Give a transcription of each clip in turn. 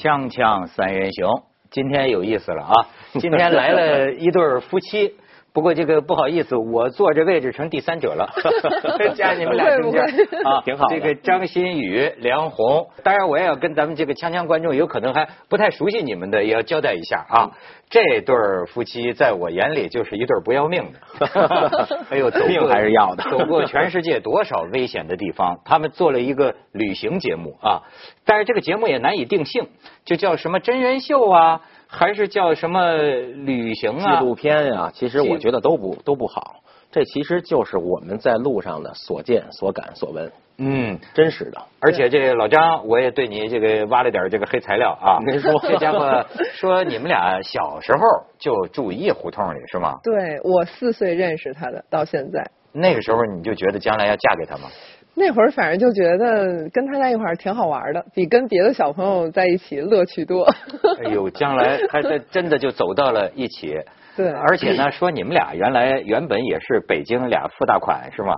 锵锵三人行，今天有意思了啊！今天来了一对夫妻，不过这个不好意思，我坐这位置成第三者了，加你们俩中间。啊，挺好。这个张馨予、梁红，当然我也要跟咱们这个锵锵观众有可能还不太熟悉你们的，也要交代一下啊。这对夫妻在我眼里就是一对不要命的，哎呦，走命还是要的，走过全世界多少危险的地方，他们做了一个旅行节目啊，但是这个节目也难以定性，就叫什么真人秀啊，还是叫什么旅行啊？纪录片呀，其实我觉得都不都不好，这其实就是我们在路上的所见所感所闻。嗯，真实的，而且这老张，我也对你这个挖了点这个黑材料啊。您说，这家伙 说你们俩小时候就住一胡同里是吗？对，我四岁认识他的，到现在。那个时候你就觉得将来要嫁给他吗？那会儿反正就觉得跟他在一块儿挺好玩的，比跟别的小朋友在一起乐趣多。哎呦，将来还真真的就走到了一起。对。而且呢，说你们俩原来原本也是北京俩富大款是吗？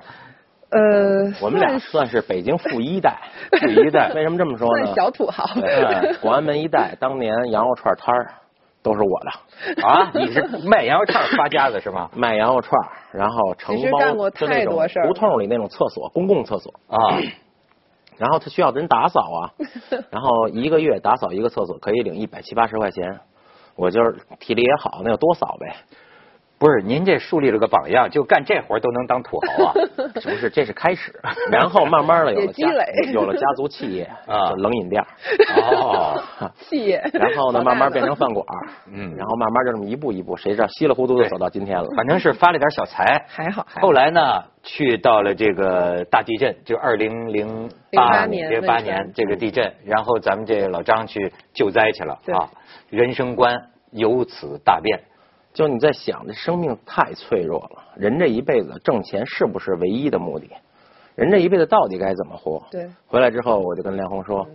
呃，我们俩算是北京富一代，富一代。为什么这么说呢？小土豪。对，广安门一带当年羊肉串摊儿都是我的。啊，你是卖羊肉串发家的是吗？卖羊肉串，然后承包就那种胡同里那种厕所，公共厕所啊。然后他需要人打扫啊，然后一个月打扫一个厕所可以领一百七八十块钱，我就是体力也好，那就多扫呗。不是，您这树立了个榜样，就干这活都能当土豪啊？不是，这是开始，然后慢慢的有了积累，有了家族企业啊，冷饮店哦，企业。然后呢，慢慢变成饭馆，嗯，然后慢慢就这么一步一步，谁知道稀里糊涂就走到今天了。反正是发了点小财，还好。后来呢，去到了这个大地震，就二零零八年这八年这个地震，然后咱们这老张去救灾去了啊，人生观由此大变。就你在想，这生命太脆弱了。人这一辈子挣钱是不是唯一的目的？人这一辈子到底该怎么活？对。回来之后，我就跟梁红说：“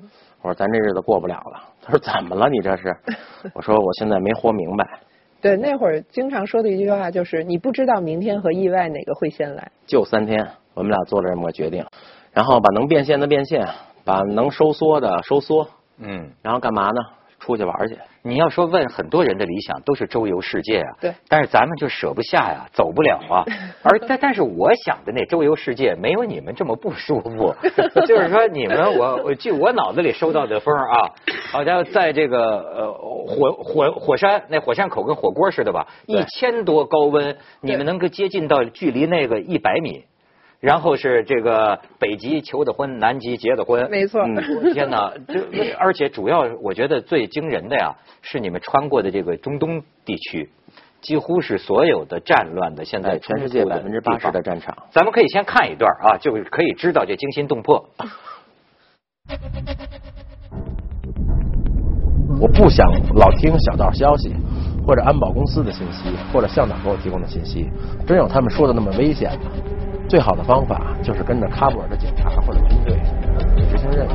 我说咱这日子过不了了。”他说：“怎么了？你这是？”我说：“我现在没活明白。”对，那会儿经常说的一句话就是：“你不知道明天和意外哪个会先来。”就三天，我们俩做了这么个决定，然后把能变现的变现，把能收缩的收缩。嗯。然后干嘛呢？出去玩去。你要说问很多人的理想都是周游世界啊，对，但是咱们就舍不下呀，走不了啊。而但但是我想的那周游世界没有你们这么不舒服，就是说你们我我据我脑子里收到的风啊，好像在这个呃火火火山那火山口跟火锅似的吧，一千多高温，你们能够接近到距离那个一百米。然后是这个北极求的婚，南极结的婚。没错。天哪！就而且主要，我觉得最惊人的呀，是你们穿过的这个中东地区，几乎是所有的战乱的现在全世界百分之八十的战场。咱们可以先看一段啊，就可以知道这惊心动魄。我不想老听小道消息，或者安保公司的信息，或者向导给我提供的信息，真有他们说的那么危险吗？最好的方法就是跟着喀布尔的警察或者军队执行任务。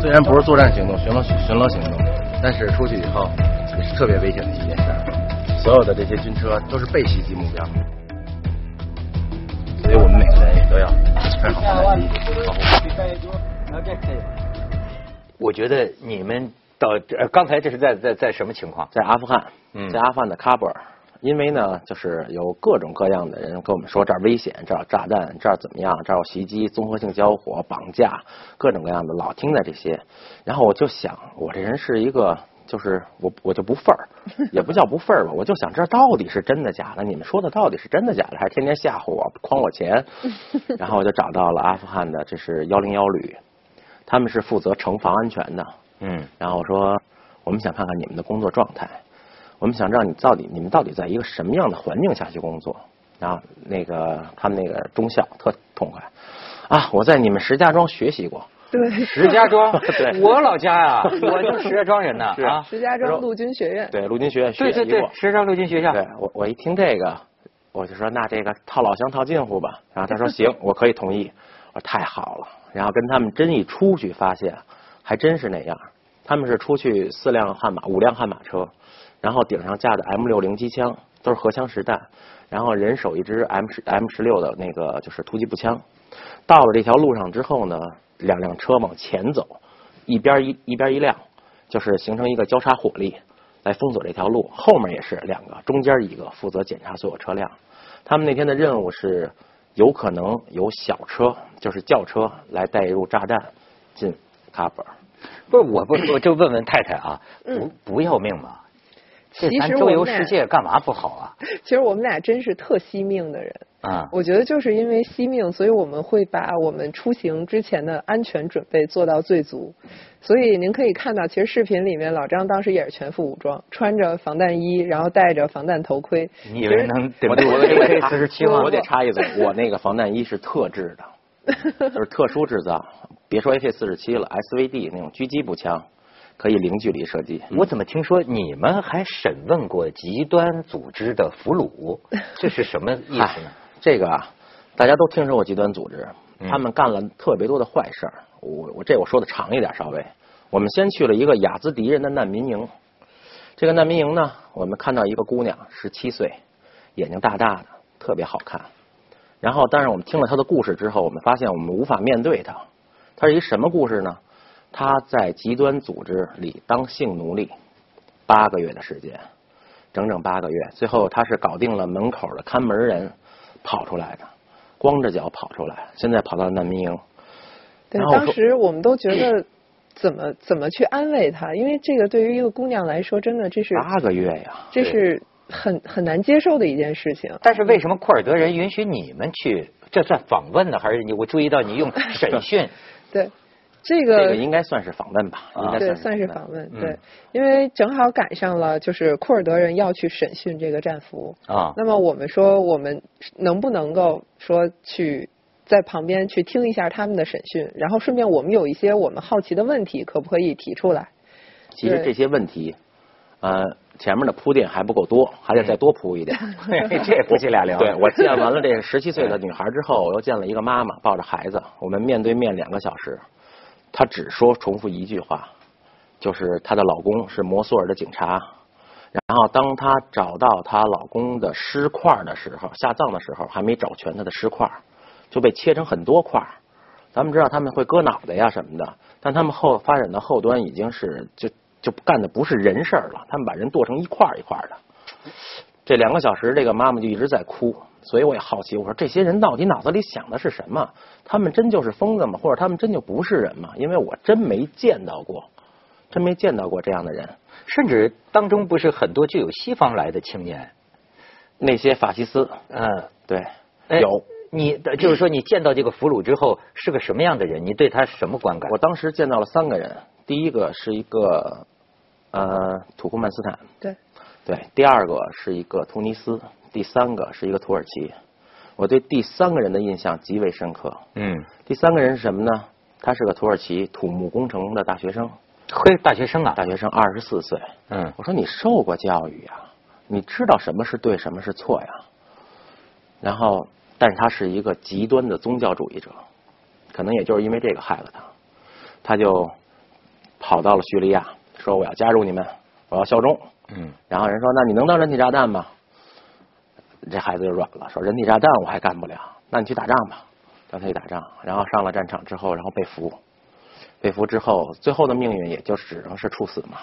虽然不是作战行动、巡逻巡逻行动，但是出去以后也是特别危险的一件事。所有的这些军车都是被袭击目标，所以我们每个人也都要穿好防护衣。我觉得你们。到刚才这是在在在什么情况？在阿富汗，在阿富汗的喀布尔，因为呢，就是有各种各样的人跟我们说这儿危险，这儿炸弹，这儿怎么样，这儿有袭击、综合性交火、绑架，各种各样的，老听的这些。然后我就想，我这人是一个，就是我我就不份儿，也不叫不份儿吧，我就想这到底是真的假的？你们说的到底是真的假的？还是天天吓唬我、诓我钱？然后我就找到了阿富汗的，这是幺零幺旅，他们是负责城防安全的。嗯，然后我说，我们想看看你们的工作状态，我们想知道你到底你们到底在一个什么样的环境下去工作。然后那个他们那个中校特痛快啊，我在你们石家庄学习过。对，石家庄，对，我老家呀，我就石家庄人呐啊。石家庄陆军学院。对，陆军学院学习过。石家庄陆军学校。对，我我一听这个，我就说那这个套老乡套近乎吧。然后他说行，我可以同意。我说太好了。然后跟他们真一出去，发现。还真是那样，他们是出去四辆悍马、五辆悍马车，然后顶上架着 M 六零机枪，都是荷枪实弹，然后人手一支 M 十 M 十六的那个就是突击步枪。到了这条路上之后呢，两辆车往前走，一边一一边一辆，就是形成一个交叉火力来封锁这条路。后面也是两个，中间一个负责检查所有车辆。他们那天的任务是有可能有小车，就是轿车来带入炸弹进喀布尔。不是，我不是，我就问问太太啊，不不要命吗？这咱周游世界干嘛不好啊？其实我们俩真是特惜命的人啊！我觉得就是因为惜命，所以我们会把我们出行之前的安全准备做到最足。所以您可以看到，其实视频里面老张当时也是全副武装，穿着防弹衣，然后戴着防弹头盔。你以为能顶住我得四十七吗？我得插一嘴，我那个防弹衣是特制的，就是特殊制造。别说 AK 四十七了，SVD 那种狙击步枪。可以零距离射击。我怎么听说你们还审问过极端组织的俘虏？这是什么意思呢？这个啊，大家都听说过极端组织，他们干了特别多的坏事儿。我我这我说的长一点，稍微。我们先去了一个雅兹迪人的难民营。这个难民营呢，我们看到一个姑娘，十七岁，眼睛大大的，特别好看。然后，但是我们听了她的故事之后，我们发现我们无法面对她。她是一什么故事呢？他在极端组织里当性奴隶八个月的时间，整整八个月，最后他是搞定了门口的看门人，跑出来的，光着脚跑出来，现在跑到难民营。对，当时我们都觉得怎么怎么去安慰他，因为这个对于一个姑娘来说，真的这是八个月呀，这是很很难接受的一件事情。但是为什么库尔德人允许你们去？这算访问呢，还是你？我注意到你用 审讯？对。这个应该算是访问吧？对，算是访问。对，因为正好赶上了，就是库尔德人要去审讯这个战俘啊。那么我们说，我们能不能够说去在旁边去听一下他们的审讯，然后顺便我们有一些我们好奇的问题，可不可以提出来？其实这些问题，呃，前面的铺垫还不够多，还得再多铺一点。这夫妻俩聊。对我见完了这 十七岁的女孩之后，我又见了一个妈妈抱着孩子，我们面对面两个小时。她只说重复一句话，就是她的老公是摩苏尔的警察。然后当她找到她老公的尸块的时候，下葬的时候还没找全她的尸块，就被切成很多块。咱们知道他们会割脑袋呀什么的，但他们后发展到后端已经是就就干的不是人事儿了，他们把人剁成一块一块的。这两个小时，这个妈妈就一直在哭。所以我也好奇，我说这些人到底脑子里想的是什么？他们真就是疯子吗？或者他们真就不是人吗？因为我真没见到过，真没见到过这样的人。甚至当中不是很多具有西方来的青年，那些法西斯，嗯，对，有。你就是说，你见到这个俘虏之后是个什么样的人？你对他什么观感？我当时见到了三个人，第一个是一个呃土库曼斯坦，对，对，第二个是一个突尼斯。第三个是一个土耳其，我对第三个人的印象极为深刻。嗯，第三个人是什么呢？他是个土耳其土木工程的大学生。嘿，大学生啊，大学生二十四岁。嗯，我说你受过教育呀，你知道什么是对，什么是错呀？然后，但是他是一个极端的宗教主义者，可能也就是因为这个害了他，他就跑到了叙利亚，说我要加入你们，我要效忠。嗯，然后人说，那你能当人体炸弹吗？这孩子就软了，说人体炸弹我还干不了，那你去打仗吧，让他去打仗。然后上了战场之后，然后被俘，被俘之后，最后的命运也就只能是处死嘛，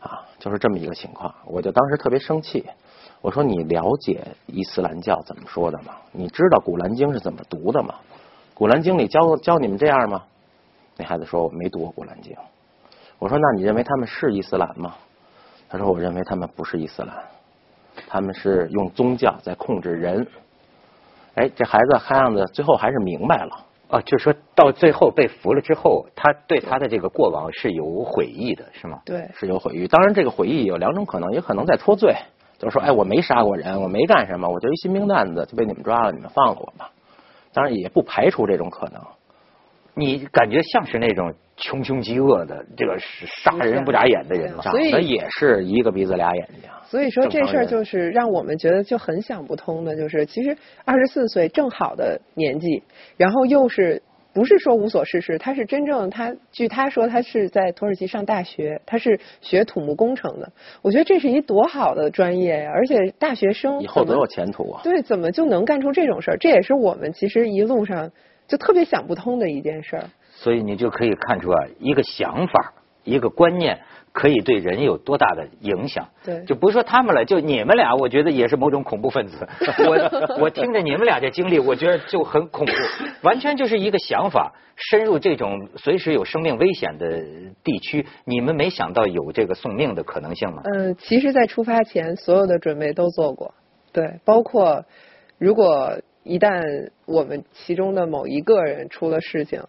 啊，就是这么一个情况。我就当时特别生气，我说你了解伊斯兰教怎么说的吗？你知道古兰经是怎么读的吗？古兰经里教教你们这样吗？那孩子说我没读过古兰经。我说那你认为他们是伊斯兰吗？他说我认为他们不是伊斯兰。他们是用宗教在控制人，哎，这孩子看样子最后还是明白了啊，就是说到最后被俘了之后，他对他的这个过往是有悔意的，是吗？对，是有悔意。当然，这个悔意有两种可能，也可能在脱罪，就是说，哎，我没杀过人，我没干什么，我就一新兵蛋子就被你们抓了，你们放了我吧。当然，也不排除这种可能。你感觉像是那种穷凶极恶的这个杀人不眨眼的人吗？长得也是一个鼻子俩眼睛。所以说这事儿就是让我们觉得就很想不通的，就是其实二十四岁正好的年纪，然后又是不是说无所事事，他是真正他据他说他是在土耳其上大学，他是学土木工程的。我觉得这是一多好的专业呀！而且大学生以后多有前途啊！对，怎么就能干出这种事儿？这也是我们其实一路上就特别想不通的一件事儿。所以你就可以看出啊，一个想法，一个观念。可以对人有多大的影响？对，就不是说他们了，就你们俩，我觉得也是某种恐怖分子。我我听着你们俩这经历，我觉得就很恐怖，完全就是一个想法，深入这种随时有生命危险的地区，你们没想到有这个送命的可能性吗？嗯，其实，在出发前，所有的准备都做过，对，包括如果一旦我们其中的某一个人出了事情，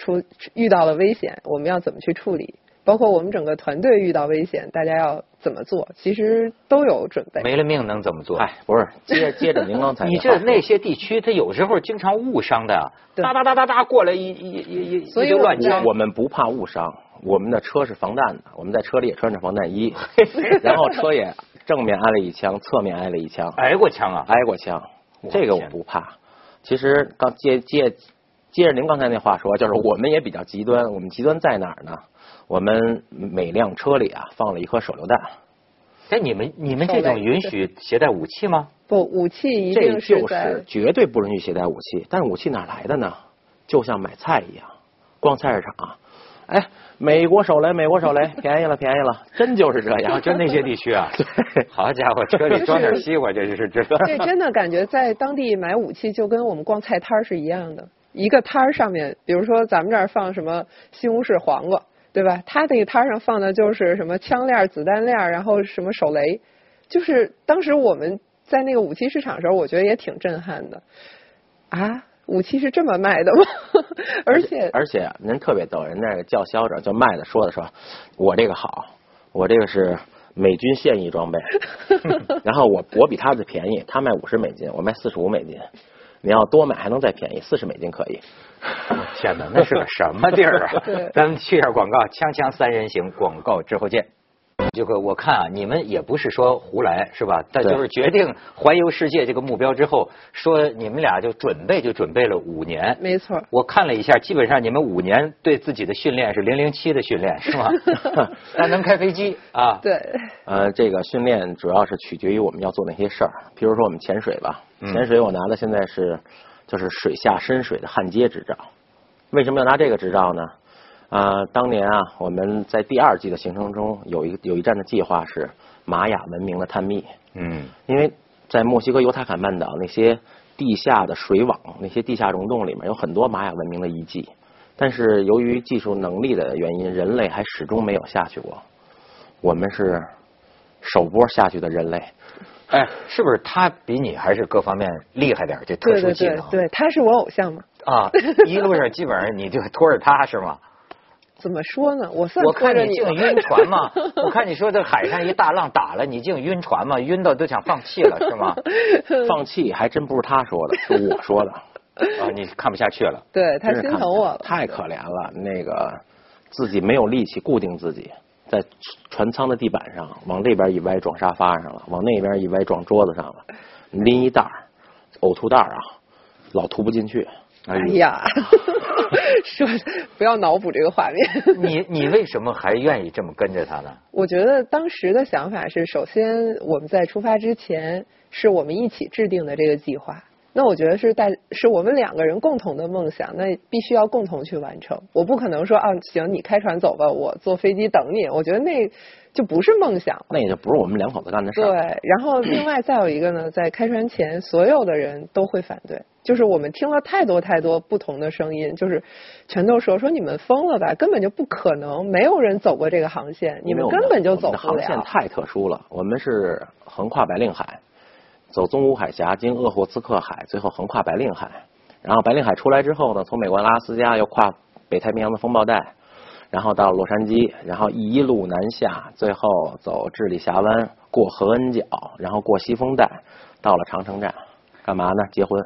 出遇到了危险，我们要怎么去处理？包括我们整个团队遇到危险，大家要怎么做？其实都有准备。没了命能怎么做？哎，不是，接接着您刚才你这那些地区，它有时候经常误伤的，哒哒哒哒哒过来一一一一，所以乱枪。我们不怕误伤，我们的车是防弹的，我们在车里也穿着防弹衣，然后车也正面挨了一枪，侧面挨了一枪，挨过枪啊？挨过枪，这个我不怕。其实刚接接接着您刚才那话说，就是我们也比较极端，我们极端在哪儿呢？我们每辆车里啊放了一颗手榴弹。哎，你们你们这种允许携带武器吗？不，武器一定是就是绝对不允许携带武器。但是武器哪来的呢？就像买菜一样，逛菜市场，哎，美国手雷，美国手雷，便宜了，便宜了，真就是这样。就那些地区啊，好家伙，车里装点西瓜，这就是这。这真的感觉在当地买武器就跟我们逛菜摊是一样的。一个摊儿上面，比如说咱们这儿放什么西红柿、黄瓜。对吧？他那个摊上放的就是什么枪链、子弹链，然后什么手雷，就是当时我们在那个武器市场的时候，我觉得也挺震撼的。啊，武器是这么卖的吗？而且而且您特别逗，人那个叫嚣着就卖的说的说，我这个好，我这个是美军现役装备，然后我我比他的便宜，他卖五十美金，我卖四十五美金。你要多买还能再便宜，四十美金可以。天哪，那是个什么地儿啊？咱们去下广告，锵锵三人行，广告之后见。这个我看啊，你们也不是说胡来是吧？但就是决定环游世界这个目标之后，说你们俩就准备就准备了五年。没错。我看了一下，基本上你们五年对自己的训练是零零七的训练是吗？但能开飞机啊？对。呃，这个训练主要是取决于我们要做哪些事儿。比如说我们潜水吧，潜水我拿的现在是就是水下深水的焊接执照。为什么要拿这个执照呢？啊，当年啊，我们在第二季的行程中有一有一站的计划是玛雅文明的探秘。嗯，因为在墨西哥尤他坎半岛那些地下的水网、那些地下溶洞里面有很多玛雅文明的遗迹，但是由于技术能力的原因，人类还始终没有下去过。我们是首波下去的人类。哎，是不是他比你还是各方面厉害点？这特殊技能。对对对，他是我偶像嘛。啊，一路上基本上你就拖着他是吗？怎么说呢？我算我看你净晕船嘛，我看你说这海上一大浪打了，你净晕船嘛，晕到都想放弃了是吗？放弃还真不是他说的，是我说的。啊，你看不下去了？对他心疼我了，太可怜了。那个自己没有力气固定自己，在船舱的地板上往这边一歪撞沙发上了，往那边一歪撞桌子上了，拎一袋呕吐袋啊，老吐不进去。哎呀，说不要脑补这个画面。你你为什么还愿意这么跟着他呢？我觉得当时的想法是，首先我们在出发之前是我们一起制定的这个计划。那我觉得是带是我们两个人共同的梦想，那必须要共同去完成。我不可能说啊，行，你开船走吧，我坐飞机等你。我觉得那就不是梦想，那也就不是我们两口子干的事。对，然后另外再有一个呢，在开船前，所有的人都会反对。就是我们听了太多太多不同的声音，就是全都说说你们疯了吧，根本就不可能，没有人走过这个航线，你们根本就走不了。航线太特殊了，我们是横跨白令海，走宗乌海峡，经鄂霍次克海，最后横跨白令海，然后白令海出来之后呢，从美国阿拉斯加又跨北太平洋的风暴带，然后到洛杉矶，然后一路南下，最后走智利峡湾，过合恩角，然后过西风带，到了长城站。干嘛呢？结婚？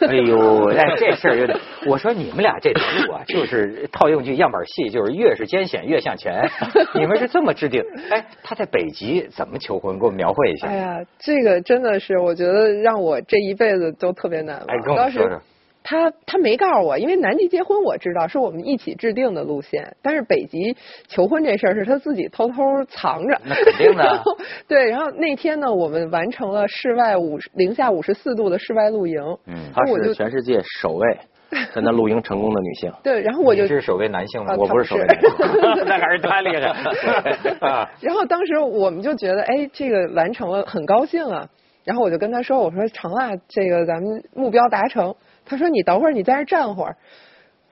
哎呦，哎，这事儿有点。我说你们俩这条路啊，就是套用句样板戏，就是越是艰险越向前。你们是这么制定？哎，他在北极怎么求婚？给我描绘一下。哎呀，这个真的是，我觉得让我这一辈子都特别难忘。哎，跟我说说。他他没告诉我，因为南极结婚我知道是我们一起制定的路线，但是北极求婚这事儿是他自己偷偷藏着。那肯定的 对，然后那天呢，我们完成了室外五十零下五十四度的室外露营。嗯，她我就是全世界首位 在那露营成功的女性。对，然后我就你是首位男性吗啊？我不是首位他男性 那还是他厉害啊！然后当时我们就觉得，哎，这个完成了，很高兴啊。然后我就跟他说，我说成了，这个咱们目标达成。他说你等会儿，你在这儿站会儿。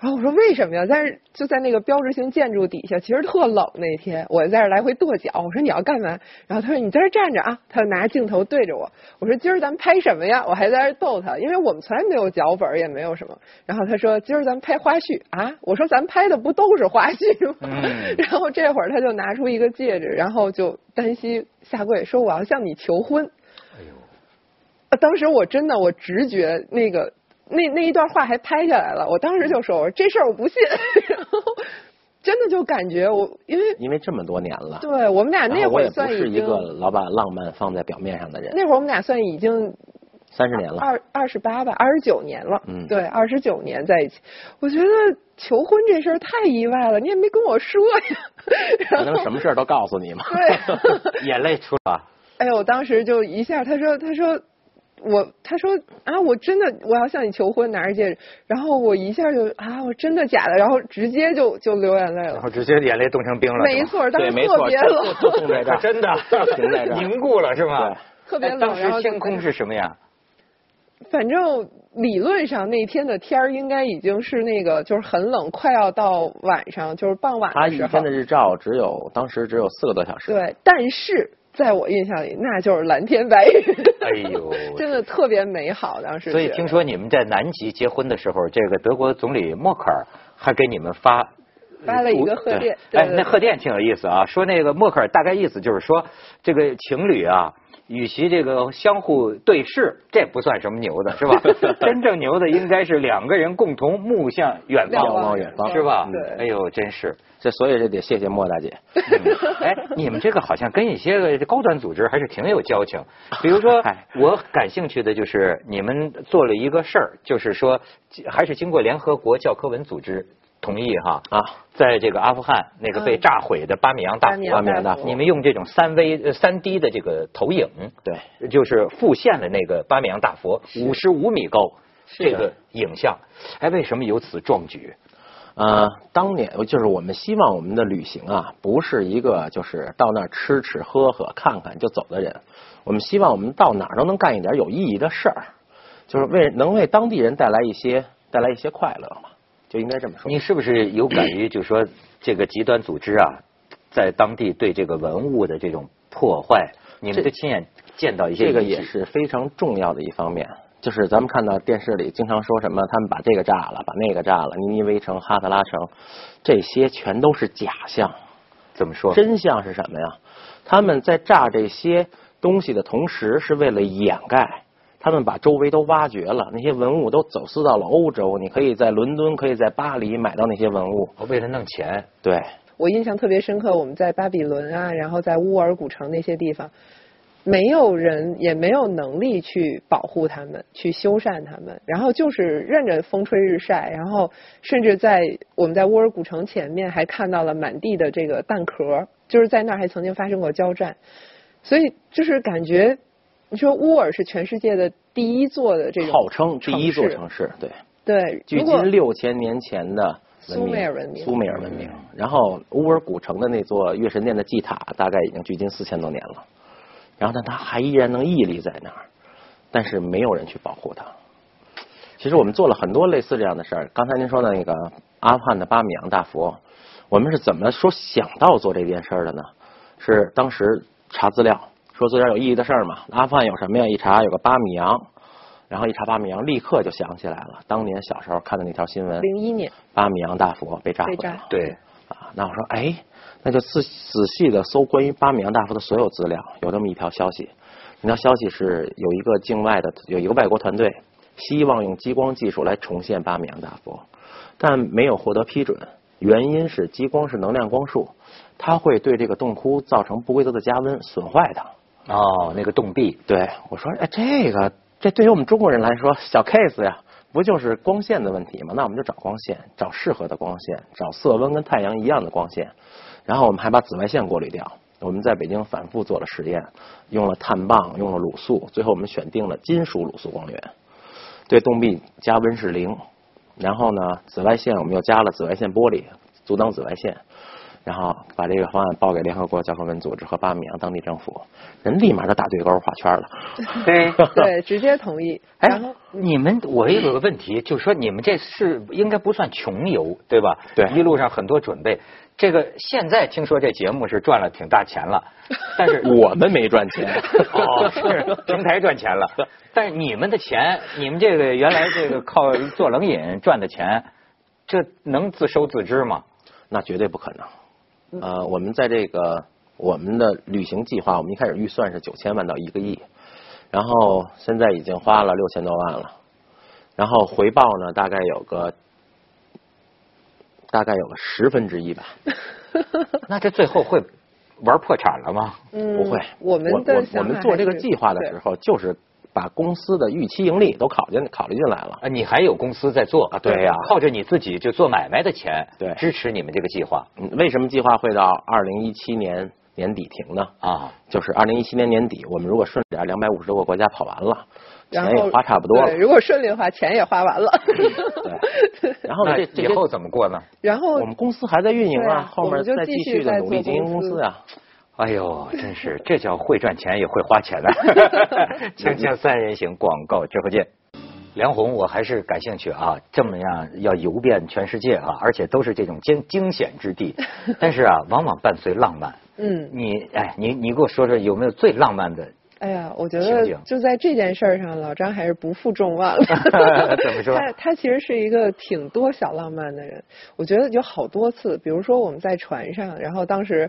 然后我说为什么呀？在这就在那个标志性建筑底下，其实特冷那天，我在这来回跺脚。我说你要干嘛？然后他说你在这站着啊。他就拿着镜头对着我。我说今儿咱们拍什么呀？我还在这逗他，因为我们从来没有脚本，也没有什么。然后他说今儿咱们拍花絮啊。我说咱拍的不都是花絮吗？嗯 然后这会儿他就拿出一个戒指，然后就单膝下跪说我要向你求婚。哎呦，啊当时我真的我直觉那个那那一段话还拍下来了，我当时就说我说这事儿我不信，然后真的就感觉我因为因为这么多年了，对我们俩那然后我也不会儿算是一个老把浪漫放在表面上的人。那会儿我们俩算已经三十年了，二二十八吧，二十九年了，嗯对，二十九年在一起，我觉得求婚这事儿太意外了，你也没跟我说呀，可能什么事儿都告诉你嘛。对。眼泪出了。哎呦，我当时就一下，他说，他说，我，他说啊，我真的我要向你求婚，拿着戒指，然后我一下就啊，我真的假的，然后直接就就流眼泪了然后。直接眼泪冻成冰了，没错，当对，时，特别冷，真的 凝固了是吗？特别冷。哎当然后就时天空是什么呀？反正理论上那天的天儿应该已经是那个就是很冷，快要到晚上，就是傍晚的时候它一天的。日照只有当时只有四个多小时。对，但是在我印象里，那就是蓝天白云。哎呦 真的特别美好，当时。所以听说你们在南极结婚的时候，这个德国总理默克尔还给你们发发了一个贺电，对哎，那贺电挺有意思啊，说那个默克尔大概意思就是说，这个情侣啊。与其这个相互对视，这不算什么牛的，是吧？真正牛的应该是两个人共同目向远方，瞭望远方是吧？对哎呦，真是。这所以这得谢谢莫大姐。嗯哎，你们这个好像跟一些个高端组织还是挺有交情。比如说，我感兴趣的就是你们做了一个事儿，就是说还是经过联合国教科文组织同意哈。啊，在这个阿富汗那个被嗯炸毁的巴米扬大巴米佛，扬大佛你们用这种三 V 呃三 D 的这个投影，对，就是复现了那个巴米扬大佛五十五米高这个影像。哎，为什么有此壮举？呃，当年就是我们希望我们的旅行啊，不是一个就是到那儿吃吃喝喝看看就走的人。我们希望我们到哪儿都能干一点有意义的事儿，就是为能为当地人带来一些带来一些快乐嘛，就应该这么说。你是不是有感于，就是说这个极端组织啊，在当地对这个文物的这种破坏，你们这都亲眼见到一些这个也是非常重要的一方面。就是咱们看到电视里经常说什么，他们把这个炸了，把那个炸了，尼尼微城、哈特拉城，这些全都是假象。怎么说？真相是什么呀？他们在炸这些东西的同时，是为了掩盖。他们把周围都挖掘了，那些文物都走私到了欧洲。你可以在伦敦，可以在巴黎买到那些文物。为了弄钱，对，我印象特别深刻，我们在巴比伦啊，然后在乌尔古城那些地方，没有人也没有能力去保护他们，去修缮他们，然后就是任着风吹日晒，然后甚至在我们在乌尔古城前面还看到了满地的这个弹壳，就是在那儿还曾经发生过交战，所以就是感觉，你说乌尔是全世界的第一座的这种号称第一座城城市。对，对，距今六千年前的苏，美尔文明苏美尔文明。然后乌尔古城的那座月神殿的祭塔，大概已经距今四千多年了。然后呢，它还依然能屹立在那儿，但是没有人去保护它。其实我们做了很多类似这样的事儿。刚才您说的那个阿富汗的巴米扬大佛，我们是怎么说想到做这件事儿的呢？是当时查资料，说做点有意义的事儿嘛。阿富汗有什么呀？一查有个巴米扬，然后一查巴米扬，立刻就想起来了，当年小时候看的那条新闻，零一年巴米扬大佛被炸毁被炸了。对，啊，那我说，哎，那就仔仔细的搜关于巴米扬大佛的所有资料，有这么一条消息。那条消息是有一个境外的，有一个外国团队，希望用激光技术来重现巴米扬大佛，但没有获得批准。原因是激光是能量光束，它会对这个洞窟造成不规则的加温，损坏它。哦，那个洞壁，对我说，哎，这个这对于我们中国人来说小 case 呀，不就是光线的问题吗？那我们就找光线，找适合的光线，找色温跟太阳一样的光线，然后我们还把紫外线过滤掉。我们在北京反复做了实验，用了碳棒，用了卤素，最后我们选定了金属卤素光源，对洞壁加温是零。然后呢，紫外线我们又加了紫外线玻璃，阻挡紫外线。然后把这个方案报给联合国教科文组织和巴米扬当地政府，人立马就打对勾画圈了。对对，直接同意。哎，你们我也有个问题，就是说你们这是应该不算穷游，对吧？对。一路上很多准备，这个现在听说这节目是赚了挺大钱了，但是我们没赚钱。哦，是平台赚钱了，但是你们的钱，你们这个原来这个靠做冷饮赚的钱，这能自收自支吗？那绝对不可能。呃，我们在这个我们的旅行计划，我们一开始预算是九千万到一个亿，然后现在已经花了六千多万了，然后回报呢大概有个大概有个十分之一吧。那这最后会玩破产了吗？嗯，不会。我们我我们做这个计划的时候就是。把公司的预期盈利都考进考虑进来了啊！你还有公司在做啊？对呀，靠着你自己就做买卖的钱，对，支持你们这个计划。嗯，为什么计划会到二零一七年年底停呢？啊，就是二零一七年年底，我们如果顺利，两百五十多个国家跑完了，钱也花差不多了。如果顺利的话，钱也花完了。对。然后呢？这以后怎么过呢？然后我们公司还在运营啊，后面再继续的努力经营公司啊。哎呦，真是 这叫会赚钱也会花钱的。锵锵三人行，广告之后见。梁红，我还是感兴趣啊，这么样要游遍全世界啊，而且都是这种惊惊险之地，但是啊，往往伴随浪漫。嗯。你哎，你你给我说说有没有最浪漫的？哎呀，我觉得就在这件事上，老张还是不负众望了。怎么说？他他其实是一个挺多小浪漫的人。我觉得有好多次，比如说我们在船上，然后当时。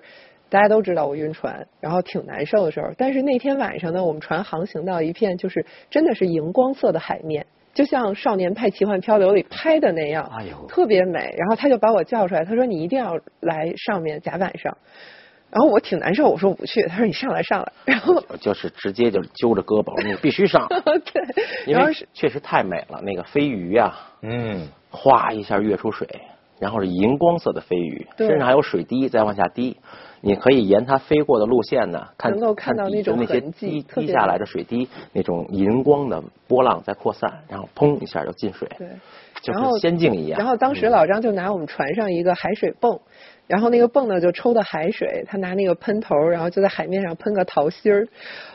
大家都知道我晕船，然后挺难受的时候。但是那天晚上呢，我们船航行到一片就是真的是荧光色的海面，就像《少年派奇幻漂流》里拍的那样，哎呦，特别美。然后他就把我叫出来，他说：“你一定要来上面甲板上。”然后我挺难受，我说我不去。他说：“你上来，上来。”然后就是直接就揪着胳膊，你必须上。对，因为确实太美了，那个飞鱼啊，嗯，哗一下跃出水，然后是荧光色的飞鱼，身上还有水滴在往下滴。你可以沿它飞过的路线呢，看能够看到那种那些滴滴下来的水滴，那种荧光的波浪在扩散，然后砰一下就进水，对，就是仙境一样。然后当时老张就拿我们船上一个海水泵。然后那个泵呢就抽的海水，他拿那个喷头，然后就在海面上喷个桃心儿，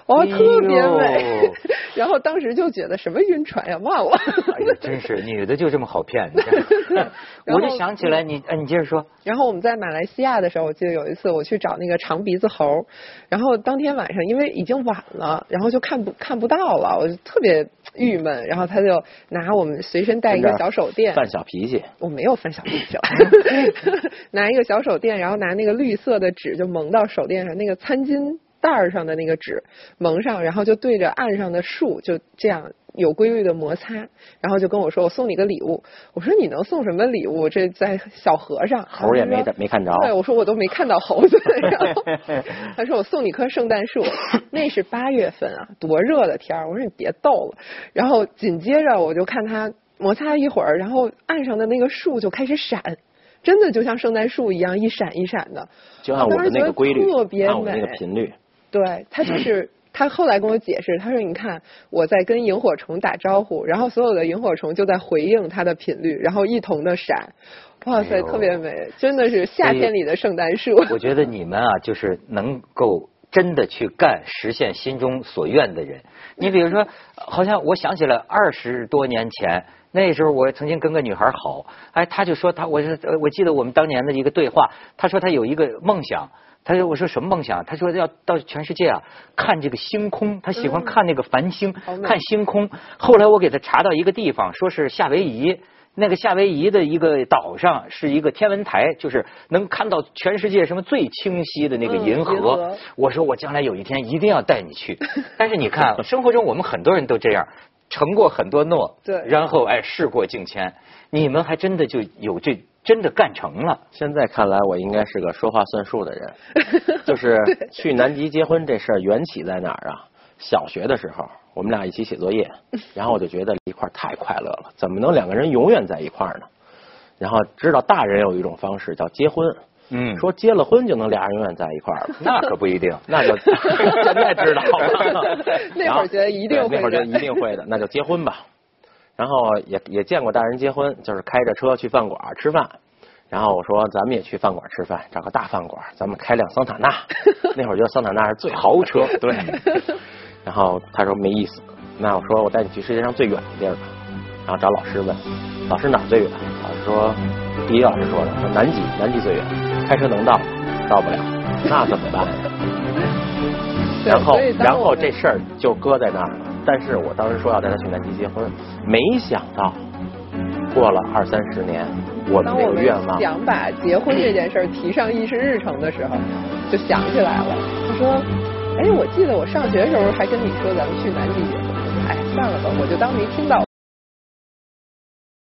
哇，特别美。然后当时就觉得什么晕船呀，忘了。哎呀，真是女的就这么好骗。我就想起来你，哎，你接着说。然后我们在马来西亚的时候，我记得有一次我去找那个长鼻子猴，然后当天晚上因为已经晚了，然后就看不看不到了，我就特别郁闷。然后他就拿我们随身带一个小手电，犯小脾气。我没有犯小脾气，拿一个小。手电，然后拿那个绿色的纸就蒙到手电上，那个餐巾袋上的那个纸蒙上，然后就对着岸上的树就这样有规律的摩擦，然后就跟我说：“我送你个礼物。”我说：“你能送什么礼物？这在小河上。”猴也没没看着。对，我说我都没看到猴子。然后 他说：“我送你棵圣诞树。”那是八月份啊，多热的天儿！我说你别逗了。然后紧接着我就看他摩擦一会儿，然后岸上的那个树就开始闪。真的就像圣诞树一样一闪一闪的，就按我的那个规律，特别美，那个频率。对，它就是 他后来跟我解释，他说你看我在跟萤火虫打招呼，然后所有的萤火虫就在回应它的频率，然后一同的闪，哇塞，特别美，真的是夏天里的圣诞树。我觉得你们啊，就是能够真的去干，实现心中所愿的人。你比如说，好像我想起了二十多年前。那时候我曾经跟个女孩好，哎，她就说她，我是我记得我们当年的一个对话，她说她有一个梦想，她说我说什么梦想？他说要到全世界啊看这个星空，他喜欢看那个繁星，看星空。后来我给他查到一个地方，说是夏威夷，那个夏威夷的一个岛上是一个天文台，就是能看到全世界什么最清晰的那个银河。我说我将来有一天一定要带你去。但是你看，生活中我们很多人都这样。承过很多诺，对，然后哎，事过境迁，你们还真的就有这真的干成了。现在看来，我应该是个说话算数的人。就是去南极结婚这事儿缘起在哪儿啊？小学的时候，我们俩一起写作业，然后我就觉得一块儿太快乐了，怎么能两个人永远在一块儿呢？然后知道大人有一种方式叫结婚，嗯说结了婚就能俩人永远在一块儿了。那可不一定。那就现在知道了。那会儿觉得一定会的那会儿觉得一定会的，那就结婚吧。然后也也见过大人结婚，就是开着车去饭馆吃饭。然后我说咱们也去饭馆吃饭，找个大饭馆，咱们开辆桑塔纳。那会儿觉得桑塔纳是最豪车，对。然后他说没意思，那我说我带你去世界上最远的地儿吧。然后找老师问，老师哪儿最远？老师说，第一老师说的，说南极，南极最远，开车能到吗？到不了，那怎么办然后然后这事儿就搁在那儿了。但是我当时说要带他去南极结婚，没想到过了二三十年，我们那个愿望想把结婚这件事提上议事日程的时候，就想起来了。他说：“哎，我记得我上学的时候还跟你说咱们去南极结婚。”哎，算了吧，我就当没听到。